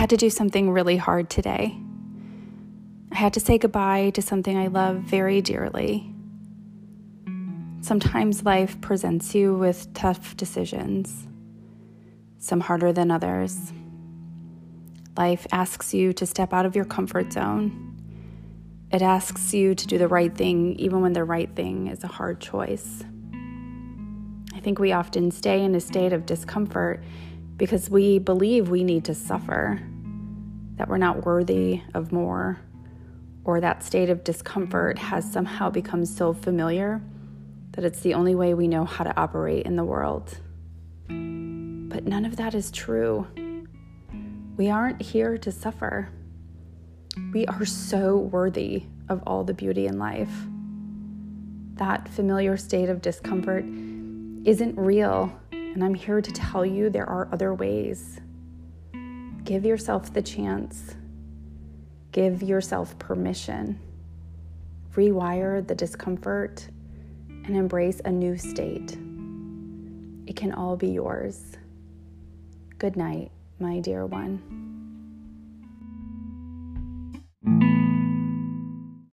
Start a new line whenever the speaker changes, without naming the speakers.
had to do something really hard today. I had to say goodbye to something I love very dearly. Sometimes life presents you with tough decisions, some harder than others. Life asks you to step out of your comfort zone. It asks you to do the right thing, even when the right thing is a hard choice. I think we often stay in a state of discomfort because we believe we need to suffer, that we're not worthy of more, or that state of discomfort has somehow become so familiar that it's the only way we know how to operate in the world. But none of that is true. We aren't here to suffer. We are so worthy of all the beauty in life. That familiar state of discomfort isn't real, and I'm here to tell you there are other ways. Give yourself the chance, give yourself permission, rewire the discomfort, and embrace a new state. It can all be yours. Good night my dear one.